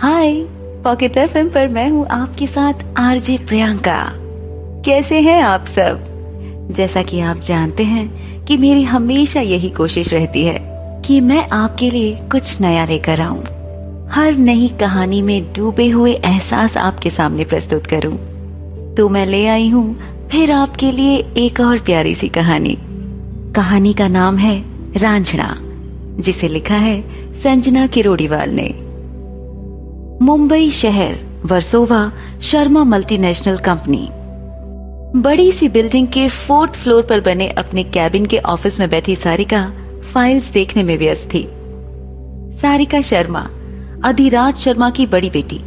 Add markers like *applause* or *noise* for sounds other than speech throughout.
हाय pocket F पर मैं हूँ आपके साथ आरजे प्रियंका। कैसे हैं आप सब? जैसा कि आप जानते हैं कि मेरी हमेशा यही कोशिश रहती है कि मैं आपके लिए कुछ नया लेकर आऊँ। हर नई कहानी में डूबे हुए एहसास आपके सामने प्रस्तुत करूँ। तो मैं ले आई हूँ फिर आपके लिए एक और प्यारी सी कहानी। कहानी का नाम है रांझना जिसे लिखा है संजना किरोड़ीवाल ने। मुंबई शहर, वर्सोवा, शर्मा मल्टीनेशनल कंपनी बड़ी सी बिल्डिंग के फोर्थ फ्लोर पर बने अपने कैबिन के ऑफ़िस में बैठी सारिका फाइल्स देखने में व्यस्त थी। सारिका शर्मा, अधिराज शर्मा की बड़ी बेटी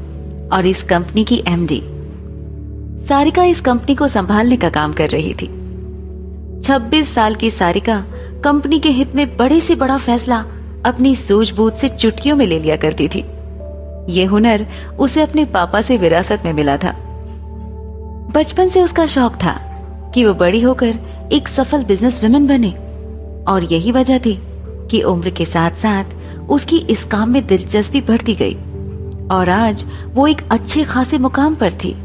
और इस कंपनी की एमडी सारिका इस कंपनी को संभालने का काम कर रही थी। 26 साल की सारिका कंपनी के हित में बड़े से बड़ा फैसला अपनी सूझबूझ से चुटकियों में ले लिया करती थी। ये हुनर उसे अपने पापा से विरासत में मिला था। बचपन से उसका शौक था कि वो बड़ी होकर एक सफल बिज़नेस वुमेन बने, और यही वजह थी कि उम्र के साथ साथ उसकी इस काम में दिलचस्पी बढ़ती गई, और आज वो एक अच्छे खासे मुकाम पर थी।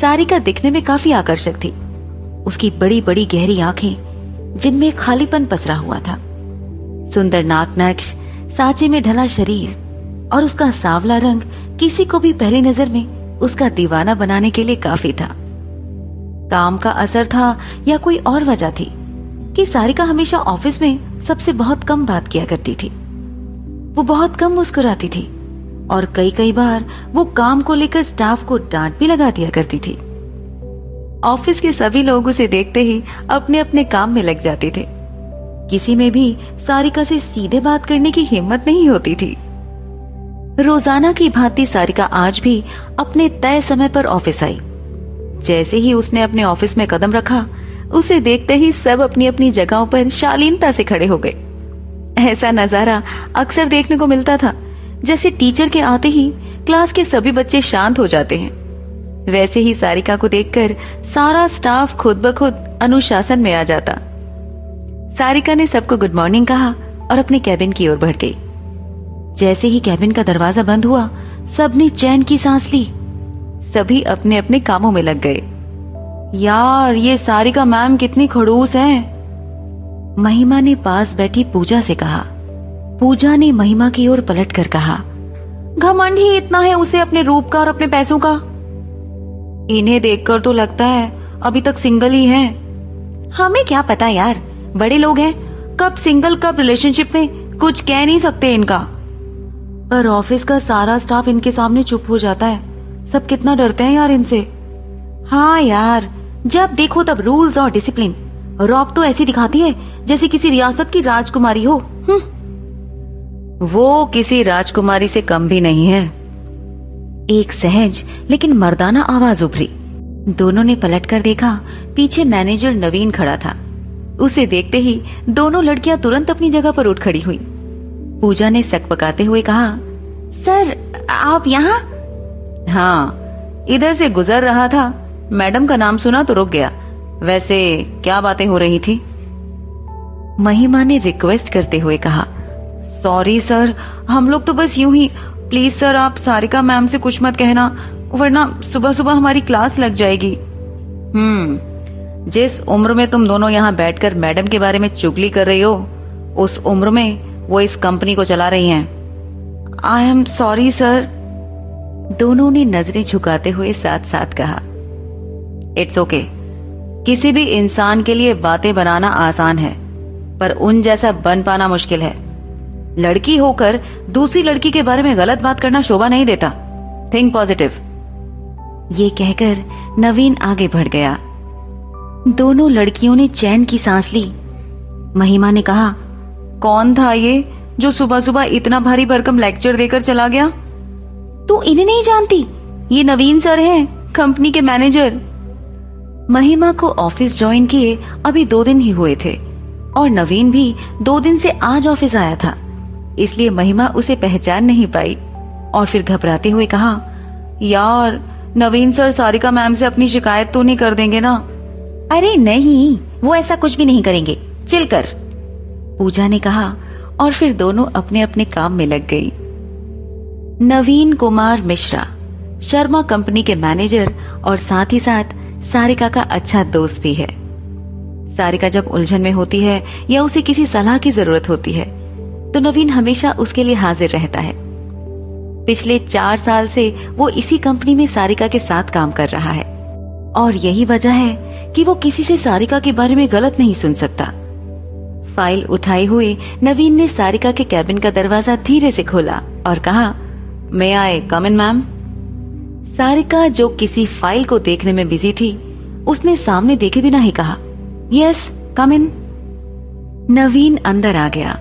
सारिका दिखने में काफ़ी आकर्षक थी। उसकी बड़ी बड़ी गहरी आँखें, जिनमें खालीपन पसरा हुआ था। सुंदर नाक नक्श साचे में ढला शरीर और उसका सांवला रंग किसी को भी पहली नज़र में उसका दीवाना बनाने के लिए काफ़ी था। काम का असर था या कोई और वजह थी कि सारिका हमेशा ऑफ़िस में सबसे बहुत कम बात किया करती थी। वो बहुत कम मुस्कुराती थी और कई कई बार वो काम को लेकर स्टाफ को डांट भी लगा दिया करती थी। ऑफ़िस के सभी लोग उसे देखते ही अपने अपने काम में लग जाते थे। किसी में भी सारिका से सीधे बात करने की हिम्मत नहीं होती थी। रोज़ाना की भांति सारिका आज भी अपने तय समय पर ऑफ़िस आई। जैसे ही उसने अपने ऑफ़िस में कदम रखा, उसे देखते ही सब अपनी अपनी जगहों पर शालीनता से खड़े हो गए। ऐसा नज़ारा अक्सर देखने को मिलता था, जैसे टीचर के आते ही क्लास के सभी बच्चे शांत हो जाते हैं। वैसे ही सारिका को देखकर सारा स्टाफ खुद ब खुद अनुशासन में आ जाता। सारिका ने सबको गुड मॉर्निंग कहा और अपने कैबिन की ओर बढ़ गई। जैसे ही कैबिन का दरवाज़ा बंद हुआ, सबने चैन की सांस ली। सभी अपने अपने कामों में लग गए। यार, ये सारिका मैम कितनी खड़ूस हैं। महिमा ने पास बैठी पूजा से कहा। पूजा ने महिमा की ओर पलट कर कहा, घमंड ही इतना है उसे अपने रूप का और अपने पैसों का? इन्हें देखकर तो लगता है अभी तक सिंगल ही हैं। हमें क्या पता यार, बड़े लोग हैं, कब सिंगल, कब रिलेशनशिप में, कुछ कह नहीं सकते इनका। पर ऑफ़िस का सारा स्टाफ इनके सामने चुप हो जाता है। सब कितना डरते हैं यार इनसे। हाँ यार, जब देखो तब रूल्स और डिसिप्लिन। रॉब तो ऐसी दिखाती है, जैसे किसी रियासत की राजकुमारी हो। हम्म। वो किसी राजकुमारी से कम भी नहीं है। एक सहज, लेकिन मर्दाना आवाज़ उभरी। दोनों ने पलट कर देखा, पीछे मैनेजर नवीन खड़ा था। उसे देखते ही दोनों लड़कियाँ तुरंत अपनी जगह पर उठ खड़ी हुई। पूजा ने सकपकाते हुए कहा सर आप यहाँ? हाँ इधर से गुजर रहा था। मैडम का नाम सुना तो रुक गया। वैसे क्या बातें हो रही थी? महिमा ने रिक्वेस्ट करते हुए कहा सॉरी सर हम लोग तो बस यूँ ही। प्लीज़ सर आप सारिका मैम से कुछ मत कहना वरना सुबह सुबह हमारी क्लास लग जाएगी। हम्म जिस उम्र में तुम दोनों यहाँ बैठकर मैडम के बारे में चुगली कर रही हो उस उम्र में वो इस कंपनी को चला रही हैं। आई एम सॉरी सर दोनों ने नज़रें झुकाते हुए साथ साथ कहा इट्स ओके okay. किसी भी इंसान के लिए बातें बनाना आसान है, पर उन जैसा बन पाना मुश्किल है। लड़की होकर दूसरी लड़की के बारे में गलत बात करना शोभा नहीं देता। थिंक पॉजिटिव ये कहकर नवीन आगे बढ़ गया। दोनों लड़कियों ने चैन की सांस ली। महिमा ने कहा कौन था ये जो सुबह सुबह इतना भारी भरकम लेक्चर देकर चला गया? तू इन्हें नहीं जानती? ये नवीन सर हैं कंपनी के मैनेजर महिमा को ऑफ़िस ज्वाइन किए अभी दो दिन ही हुए थे और नवीन भी दो दिन से आज ऑफ़िस आया था। इसलिए महिमा उसे पहचान नहीं पाई और फिर घबराते हुए कहा यार नवीन सर सारिका मैम से अपनी शिकायत तो नहीं कर देंगे ना? अरे नहीं वो ऐसा कुछ भी नहीं करेंगे। चिल कर। पूजा ने कहा और फिर दोनों अपने अपने काम में लग गई। नवीन कुमार मिश्रा, शर्मा कंपनी के मैनेजर और साथ ही साथ सारिका का अच्छा दोस्त भी है। सारिका जब उलझन में होती है या उसे किसी सलाह की ज़रूरत होती है तो नवीन हमेशा उसके लिए हाजिर रहता है। पिछले चार साल से वो इसी कंपनी में सारिका के साथ काम कर रहा है और यही वजह है कि वो किसी से सारिका के बारे में गलत नहीं सुन सकता। फ़ाइल उठाए हुए नवीन ने सारिका के कैबिन का दरवाज़ा धीरे से खोला और कहा मैं आए कम इन मैम सारिका, जो किसी फ़ाइल को देखने में बिज़ी थी, उसने सामने देखे बिना ही कहा यस कम इन नवीन अंदर आ गया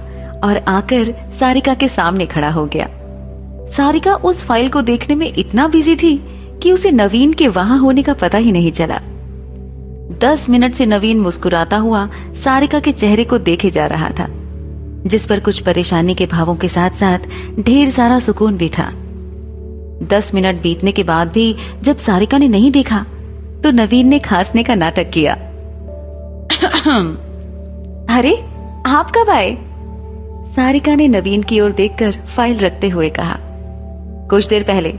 और आकर सारिका के सामने खड़ा हो गया। सारिका उस फ़ाइल को देखने में इतना बिज़ी थी कि उसे नवीन के वहाँ होने का पता ही नहीं चला। दस मिनट से नवीन मुस्कुराता हुआ सारिका के चेहरे को देखे जा रहा था, जिस पर कुछ परेशानी के भावों के साथ साथ ढेर सारा सुकून भी था। दस मिनट बीतने के बाद भी जब सारिका ने नहीं देखा तो नवीन ने खांसने का नाटक किया। *coughs* अरे, आप कब आए? सारिका ने नवीन की ओर देखकर फ़ाइल रखते हुए कहा। कुछ देर पहले,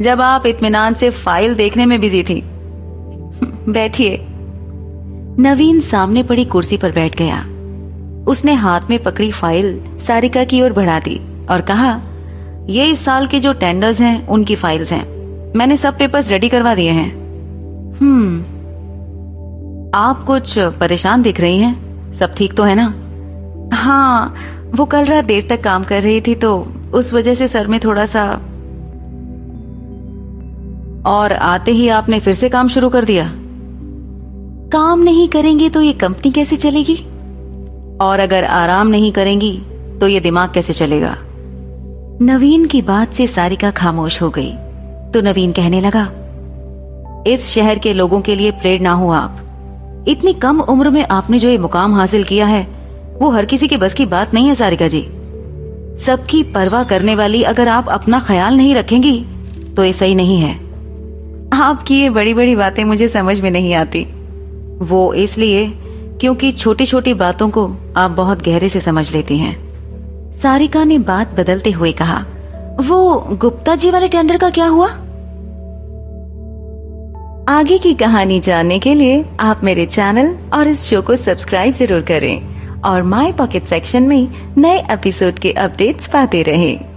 जब आप इत्मीनान से फ़ाइल देखने में बिज़ी थी। *laughs* बैठिए। नवीन सामने पड़ी कुर्सी पर बैठ गया। उसने हाथ में पकड़ी फ़ाइल सारिका की ओर बढ़ा दी और कहा, ये इस साल के जो टेंडर्स हैं, उनकी फाइल्स हैं। मैंने सब पेपर्स रेडी करवा दिए हैं। हम्म आप कुछ परेशान दिख रही हैं? सब ठीक तो है ना? हाँ वो कल रात देर तक काम कर रही थी तो उस वजह से सर में थोड़ा सा और आते ही आपने फिर से काम शुरू कर दिया। काम नहीं करेंगे तो ये कंपनी कैसे चलेगी? और अगर आराम नहीं करेंगी तो ये दिमाग कैसे चलेगा? नवीन की बात से सारिका खामोश हो गई। तो नवीन कहने लगा, इस शहर के लोगों के लिए प्रेरणा हो आप। इतनी कम उम्र में आपने जो ये मुकाम हासिल किया है, वो हर किसी के बस की बात नहीं है, सारिका जी। सबकी परवाह करने वाली अगर आप अपना ख्याल नहीं रखेंगी तो ये सही नहीं है। आपकी ये बड़ी बड़ी बातें मुझे समझ में नहीं आती। वो इसलिए क्योंकि छोटी छोटी बातों को आप बहुत गहरे से समझ लेती हैं। सारिका ने बात बदलते हुए कहा, वो गुप्ता जी वाले टेंडर का क्या हुआ? आगे की कहानी जानने के लिए आप मेरे चैनल और इस शो को सब्सक्राइब ज़रूर करें और माई पॉकेट सेक्शन में नए एपिसोड के अपडेट्स पाते रहें।